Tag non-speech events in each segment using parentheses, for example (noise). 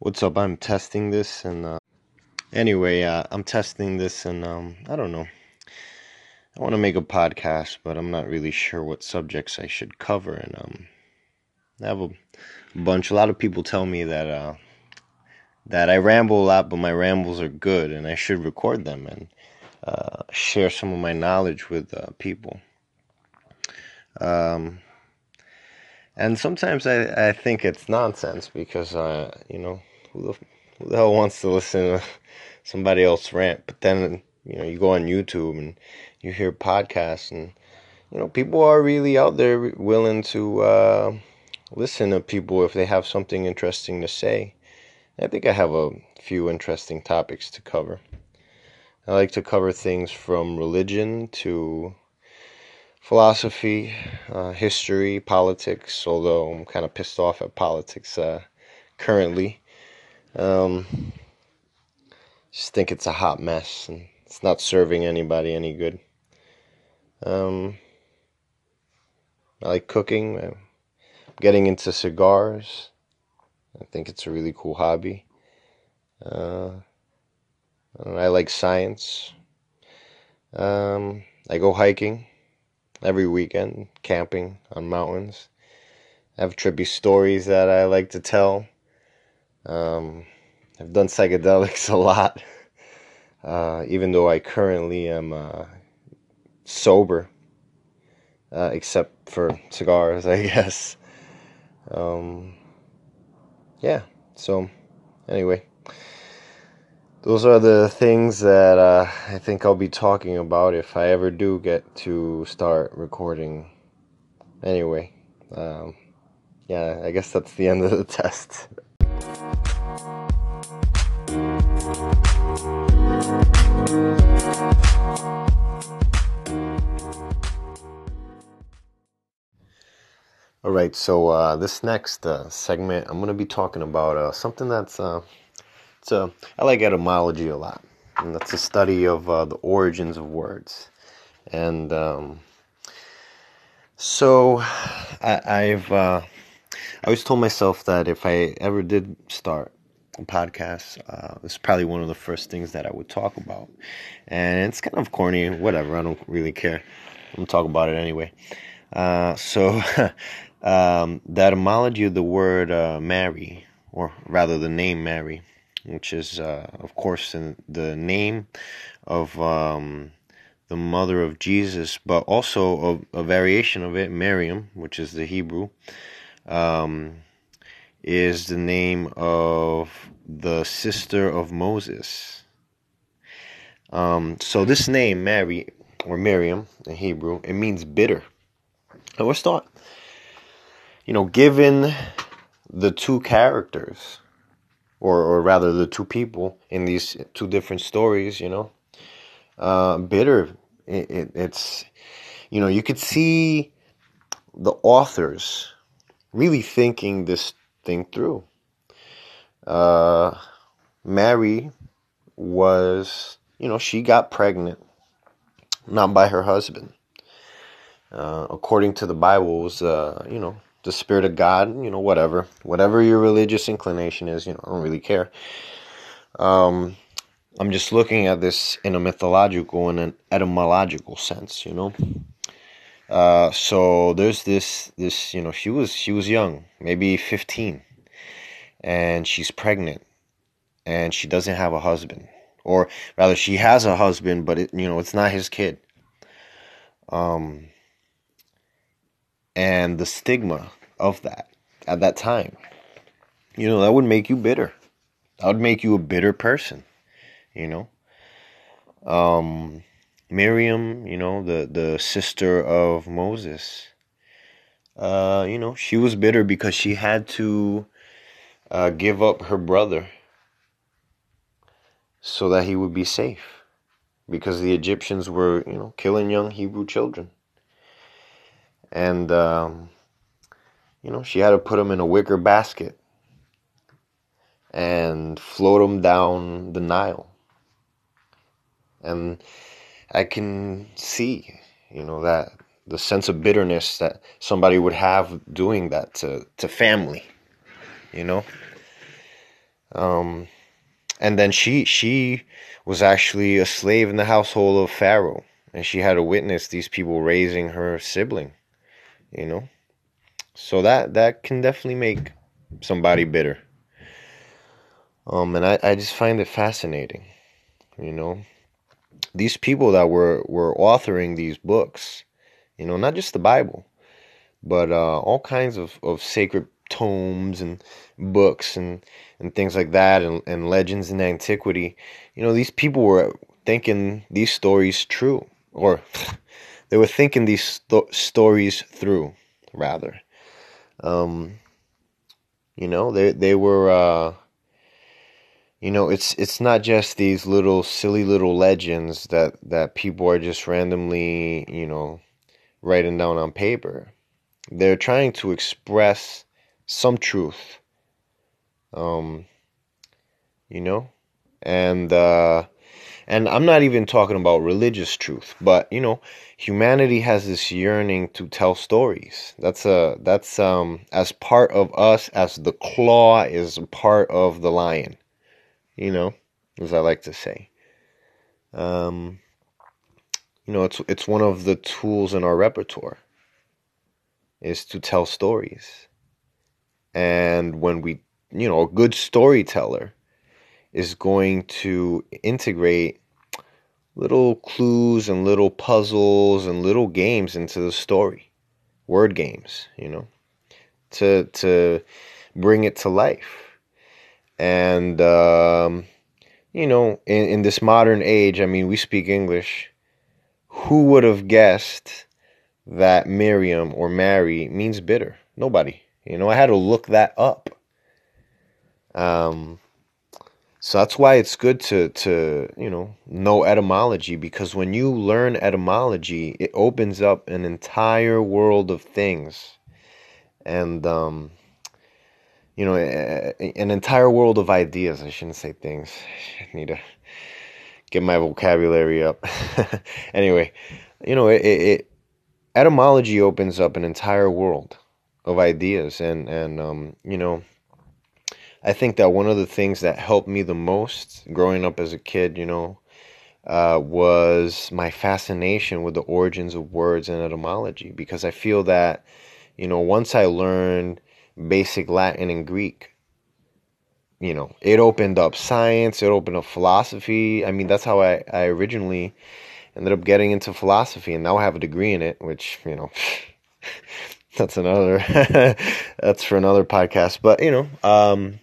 What's up? I'm testing this, and uh, anyway, uh, I'm testing this, and um, I don't know. I want to make a podcast, but I'm not really sure what subjects I should cover. And um, I have a bunch. A lot of people tell me that uh, that I ramble a lot, but my rambles are good, and I should record them and uh, share some of my knowledge with uh, people. Um, and sometimes I, I think it's nonsense because uh, you know who the, who the hell wants to listen to somebody else rant? But then, you know, you go on YouTube and you hear podcasts, and, you know, people are really out there willing to uh, listen to people if they have something interesting to say. I think I have a few interesting topics to cover. I like to cover things from religion to philosophy, uh, history, politics, although I'm kind of pissed off at politics uh, currently. Um, just think it's a hot mess and it's not serving anybody any good. Um, I like cooking. I'm getting into cigars. I think it's a really cool hobby. Uh, I like science. Um, I go hiking every weekend, camping on mountains. I have trippy stories that I like to tell. Um, I've done psychedelics (laughs) a lot, uh, even though I currently am uh, sober, uh, except for cigars, (laughs) I guess. Um, yeah, so anyway, those are the things that uh, I think I'll be talking about if I ever do get to start recording. Anyway, um, yeah, I guess that's the end of the (laughs) test. All right, so uh, this next uh, segment, I'm going to be talking about uh, something that's uh, it's a I like etymology a lot, and that's a study of uh, the origins of words, and um, so I, have uh, I always told myself that if I ever did start a podcast, uh, is probably one of the first things that I would talk about, and it's kind of corny, whatever. I don't really care. I'm gonna talk about it anyway. Uh, so (laughs) um, the etymology of the word uh, Mary, or rather the name Mary, which is, uh, of course, the name of um, the mother of Jesus, but also a, a, variation of it, Miriam, which is the Hebrew, um, is the name of the sister of Moses. Um, so this name, Mary or Miriam in Hebrew, it means bitter. I was thought you know, given the two characters, or or rather the two people in these two different stories, you know, uh, bitter. It, it, it's, you know, you could see the authors really thinking this through. Uh, Mary was, you know, she got pregnant, not by her husband. Uh, according to the Bible, was, uh, you know, the spirit of God, you know, whatever, whatever your religious inclination is, you know, I don't really care. Um, I'm just looking at this in a mythological and an etymological sense, you know. Uh, so there's this, this, you know, she was she was young, maybe 15, and she's pregnant, and she doesn't have a husband, or rather, she has a husband, but it, you know, it's not his kid. Um, and the stigma of that at that time. You know, that would make you bitter. That would make you a bitter person, you know. Um, Miriam, you know, the, the sister of Moses, uh, you know, she was bitter because she had to uh, give up her brother so that he would be safe because the Egyptians were, you know, killing young Hebrew children and um, you know she had to put them in a wicker basket and float them down the Nile. And I can see, you know, that the sense of bitterness that somebody would have doing that to, to family, you know. Um, and then she she was actually a slave in the household of Pharaoh, and she had to witness these people raising her sibling. You know, so that that can definitely make somebody bitter. Um, and I, I just find it fascinating, you know, these people that were were authoring these books, you know, not just the Bible, but uh, all kinds of, of sacred tomes and books and, and things like that and, and legends in antiquity. You know, these people were thinking these stories true, or (laughs) they were thinking these sto- stories through, rather. Um, you know, they they were. Uh, you know, it's it's not just these little silly little legends that that people are just randomly, you know, writing down on paper. They're trying to express some truth. Um, you know, and uh, and I'm not even talking about religious truth, but you know, humanity has this yearning to tell stories. That's a that's um as part of us as the claw is part of the lion. You know, as I like to say. Um, you know, it's it's one of the tools in our repertoire is to tell stories. And when we, you know, a good storyteller is going to integrate little clues and little puzzles and little games into the story. Word games, you know, to to bring it to life. And um, you know, in, in this modern age, I mean, we speak English. Who would have guessed that Miriam or Mary means bitter? Nobody. You know, I had to look that up. Um, so that's why it's good to to you know know etymology because when you learn etymology, it opens up an entire world of things, and um, you know an entire world of ideas. I shouldn't say things. I need to get my vocabulary up. (laughs) anyway, you know it, it etymology opens up an entire world of ideas and and um, you know I think that one of the things that helped me the most growing up as a kid, you know, uh, was my fascination with the origins of words and etymology because I feel that, you know, once I learned basic Latin and Greek, you know, it opened up science, it opened up philosophy. I mean, that's how I, I originally ended up getting into philosophy, and now I have a degree in it, which, you know, (laughs) that's another, (laughs) that's for another podcast. But, you know, um,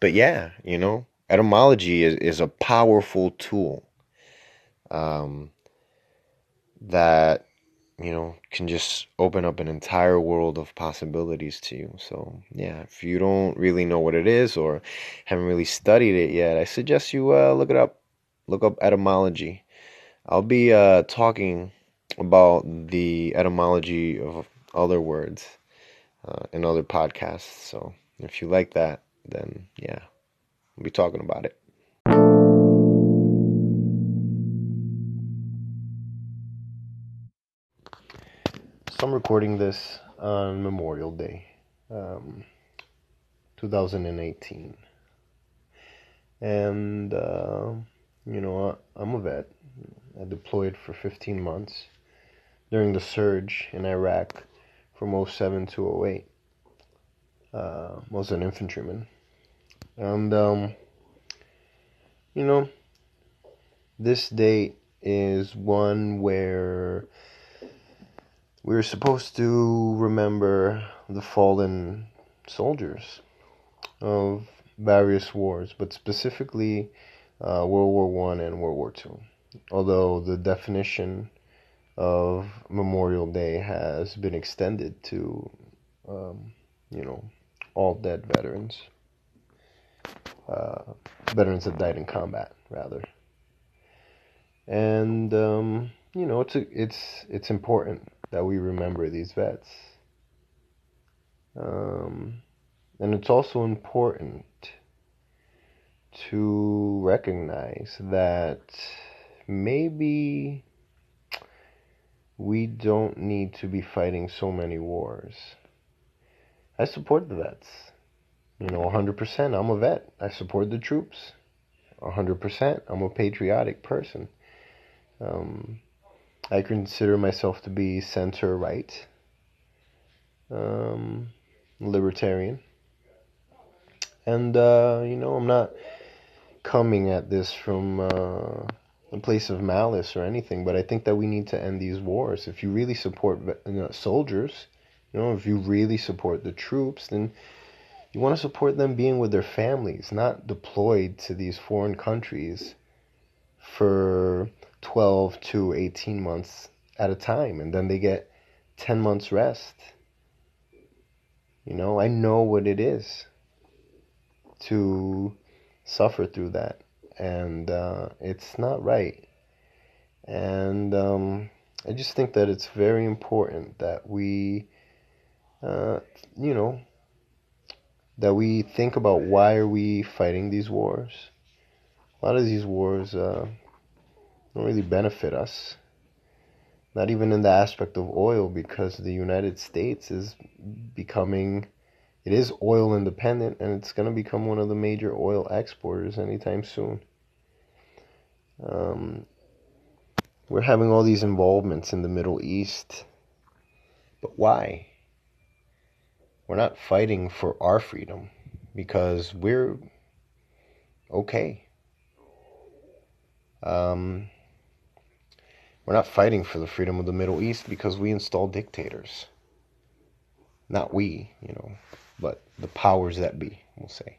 but yeah, you know, etymology is, is a powerful tool um, that you know can just open up an entire world of possibilities to you. So yeah, if you don't really know what it is or haven't really studied it yet, I suggest you uh, look it up. Look up etymology. I'll be uh, talking about the etymology of other words uh, in other podcasts. So if you like that, then yeah, we'll be talking about it. I'm recording this on Memorial Day, um, 2018. And, uh, you know, I'm a vet. I deployed for 15 months during the surge in Iraq from 07 to 08. Uh, was an infantryman and, um, you know, this date is one where we're supposed to remember the fallen soldiers of various wars, but specifically uh, World War One and World War Two. Although the definition of Memorial Day has been extended to, um, you know, all dead veterans uh, veterans that died in combat, rather. And um, you know, it's a, it's it's important that we remember these vets. Um, and it's also important to recognize that maybe we don't need to be fighting so many wars. I support the vets. You know, 100%. I'm a vet. I support the troops. 100%. I'm a patriotic person. Um, I consider myself to be center right, um, libertarian. And, uh, you know, I'm not coming at this from uh, a place of malice or anything, but I think that we need to end these wars. If you really support you know, soldiers, you know, if you really support the troops, then you want to support them being with their families, not deployed to these foreign countries for 12 to 18 months at a time, and then they get 10 months rest. You know, I know what it is to suffer through that, and uh, it's not right. And um, I just think that it's very important that we, uh, you know, that we think about why are we fighting these wars. A lot of these wars uh, don't really benefit us. Not even in the aspect of oil, because the United States is becoming it is oil independent and it's going to become one of the major oil exporters anytime soon. Um, we're having all these involvements in the Middle East. But why? We're not fighting for our freedom because we're okay. Um, we're not fighting for the freedom of the Middle East because we install dictators. Not we, you know but the powers that be, we'll say.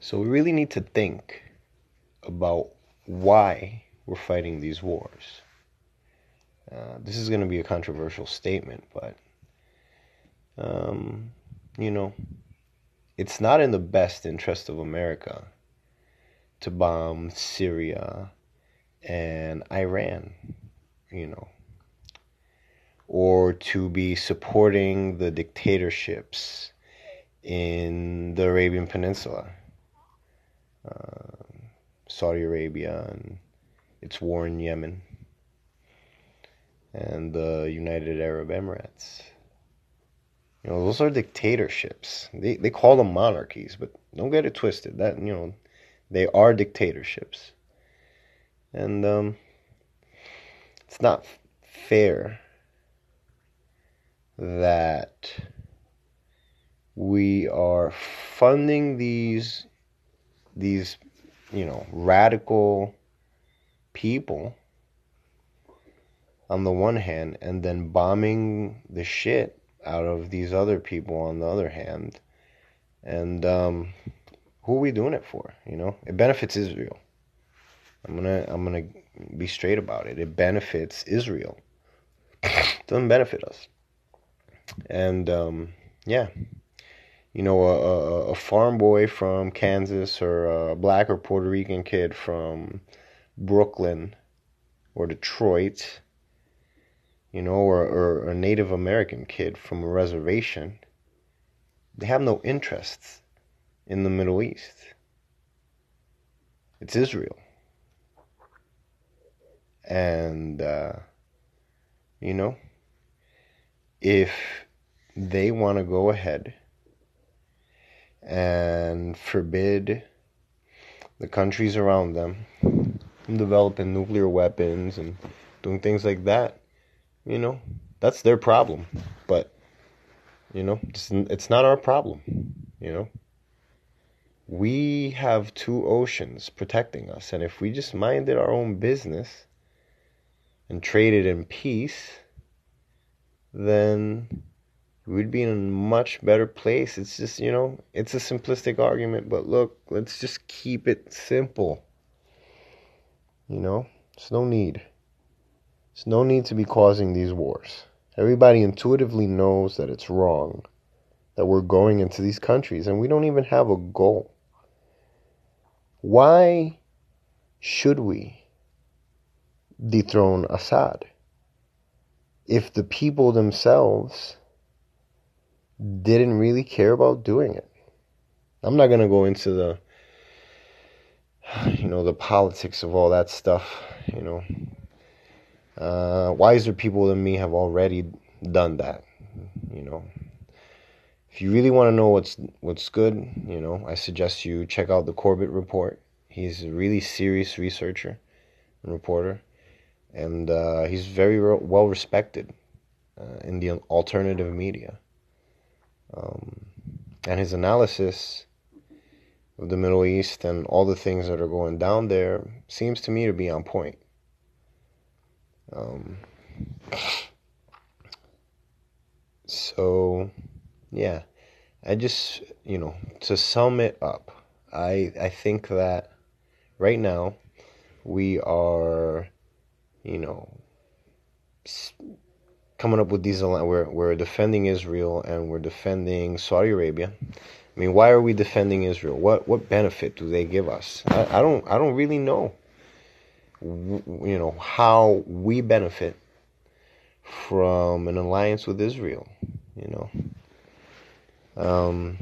So we really need to think about why we're fighting these wars. Uh, this is going to be a controversial statement, but um, you know, it's not in the best interest of America to bomb Syria and Iran. You know, or to be supporting the dictatorships in the Arabian Peninsula, uh, Saudi Arabia, and its war in Yemen, and the United Arab Emirates. You know, those are dictatorships. They they call them monarchies, but don't get it twisted. That you know, they are dictatorships, and um, it's not fair that we are funding these these you know radical people on the one hand and then bombing the shit out of these other people on the other hand. And um, who are we doing it for you know? It benefits israel i'm gonna i'm gonna be straight about it it benefits israel it (laughs) doesn't benefit us and um, yeah, you know, a, a, farm boy from Kansas or a black or Puerto Rican kid from Brooklyn or Detroit, you know, or, or a Native American kid from a reservation, they have no interests in the Middle East. It's Israel. And, uh, you know, if they want to go ahead and forbid the countries around them from developing nuclear weapons and doing things like that, you know, that's their problem. But, you know, it's, it's not our problem, you know. We have two oceans protecting us, and if we just minded our own business and traded in peace, then we'd be in a much better place. It's just, you know, it's a simplistic argument, but look, let's just keep it simple. You know, there's no need. There's no need to be causing these wars. Everybody intuitively knows that it's wrong, that we're going into these countries, and we don't even have a goal. Why should we dethrone Assad? if the people themselves didn't really care about doing it. I'm not going to go into the (sighs) you know the politics of all that stuff, you know. Uh, wiser people than me have already done that, you know. If you really want to know what's what's good, you know, I suggest you check out the Corbett Report. He's a really serious researcher and reporter, and uh, he's very re- well respected uh, in the alternative media. Um, and his analysis of the Middle East and all the things that are going down there seems to me to be on point. Um, so, yeah, I just, you know, to sum it up, I I think that right now we are, you know, coming up with these. We're we're defending Israel and we're defending Saudi Arabia. I mean, why are we defending Israel? What what benefit do they give us? I, I don't I don't really know. You know how we benefit from an alliance with Israel. You know, um,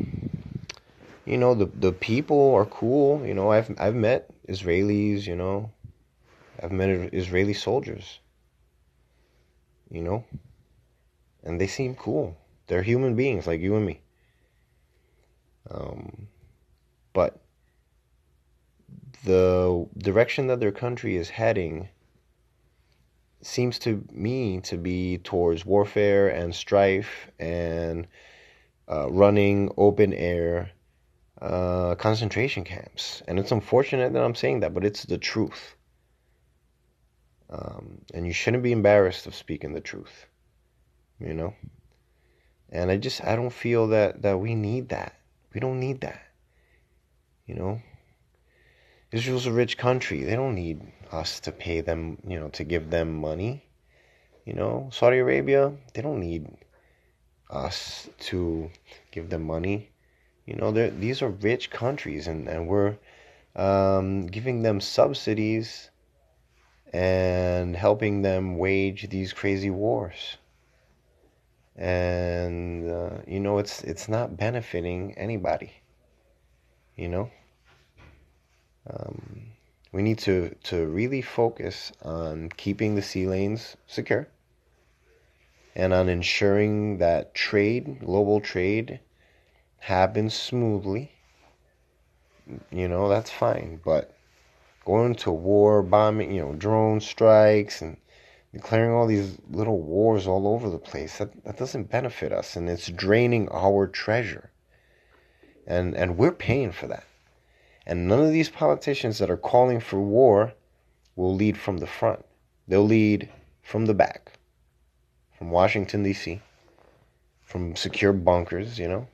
you know the the people are cool. You know, I've I've met Israelis. You know, I've met Israeli soldiers. You know, and they seem cool. They're human beings like you and me. Um, but the direction that their country is heading seems to me to be towards warfare and strife and uh, running open air uh, concentration camps. And it's unfortunate that I'm saying that, but it's the truth. Um, and you shouldn't be embarrassed of speaking the truth, you know? And I just, I don't feel that, that we need that. We don't need that. You know? Israel's a rich country. They don't need us to pay them, you know, to give them money. You know, Saudi Arabia, they don't need us to give them money. You know, these are rich countries, and, and we're um, giving them subsidies and helping them wage these crazy wars. And uh, you know it's it's not benefiting anybody you know? Um, we need to to really focus on keeping the sea lanes secure and on ensuring that trade global trade happens smoothly. You know that's fine but going to war bombing you know drone strikes and declaring all these little wars all over the place. That, that doesn't benefit us and it's draining our treasure. And and we're paying for that. And none of these politicians that are calling for war will lead from the front. They'll lead from the back. From washington d.c from secure bunkers you know.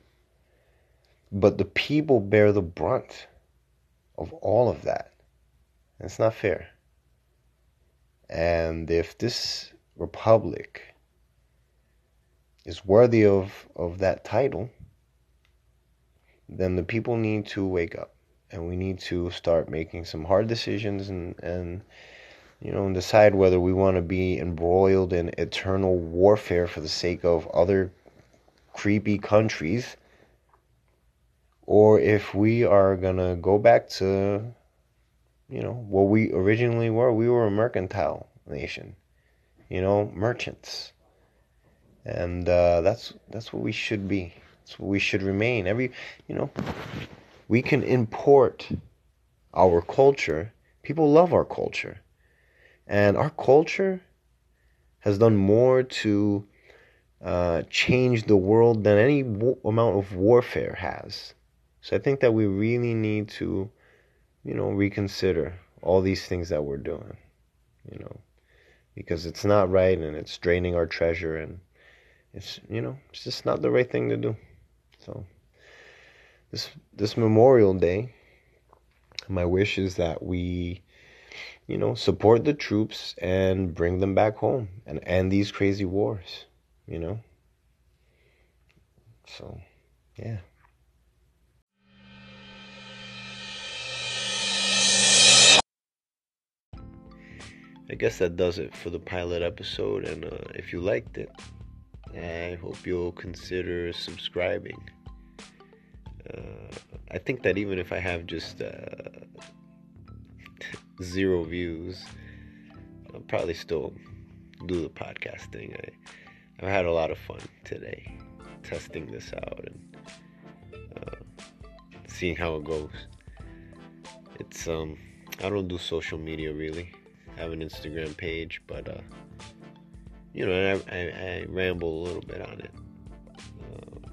But the people bear the brunt of all of that it's not fair. And if this republic is worthy of, of that title, then the people need to wake up. And we need to start making some hard decisions and, and you know, and decide whether we want to be embroiled in eternal warfare for the sake of other creepy countries or if we are going to go back to you know, what we originally were. We were a mercantile nation, you know, merchants. And uh, that's that's what we should be. That's what we should remain. Every, you know, we can import our culture. People love our culture. And our culture has done more to uh, change the world than any amount of warfare has. So I think that we really need to you know, reconsider all these things that we're doing, you know, because it's not right and it's draining our treasure and it's, you know, it's just not the right thing to do. So this this Memorial Day, my wish is that we, you know, support the troops and bring them back home and end these crazy wars, you know. So, yeah. I guess that does it for the pilot episode. And uh, if you liked it, I hope you'll consider subscribing. Uh, I think that even if I have just uh, (laughs) zero views, I'll probably still do the podcast thing. I, I've had a lot of fun today testing this out and seeing how it goes. It's um, I don't do social media really. Have an Instagram page, but uh, you know, I, I, I ramble a little bit on it. Uh,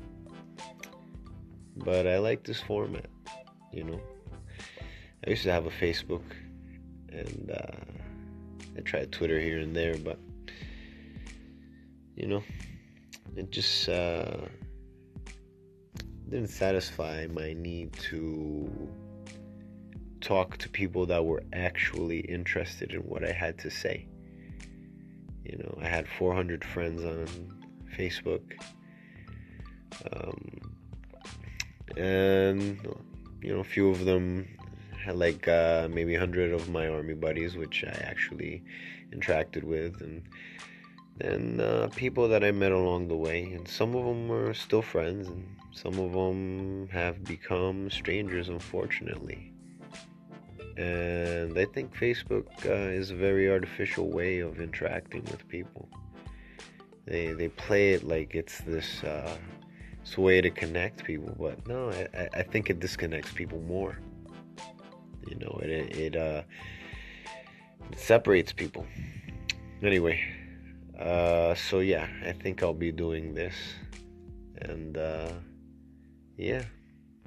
but I like this format, you know. I used to have a Facebook, and uh, I tried Twitter here and there, but you know, it just uh, didn't satisfy my need to talk to people that were actually interested in what I had to say. You know, I had 400 friends on Facebook. Um, and, you know, a few of them had like uh, maybe 100 of my army buddies, which I actually interacted with. And then uh, people that I met along the way. And some of them are still friends, and some of them have become strangers, unfortunately and I think Facebook uh, is a very artificial way of interacting with people. They they play it like it's this uh, this way to connect people, but no, I, I think it disconnects people more. You know, it it uh, it separates people. Anyway, uh, so yeah, I think I'll be doing this, and uh, yeah,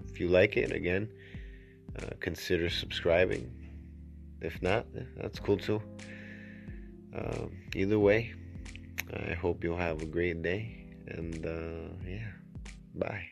if you like it, again uh, consider subscribing. If not, that's cool too. Um, either way, I hope you'll have a great day. And uh, yeah, bye.